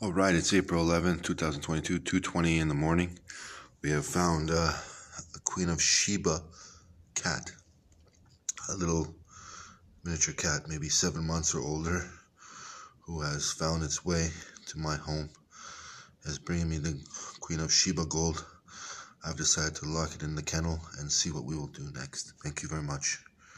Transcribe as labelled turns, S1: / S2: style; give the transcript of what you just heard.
S1: All right, it's April 11th, 2022, 2:20 in the morning. We have found uh, a Queen of Sheba cat, a little miniature cat, maybe seven months or older, who has found its way to my home, is bringing me the Queen of Sheba gold. I've decided to lock it in the kennel and see what we will do next. Thank you very much.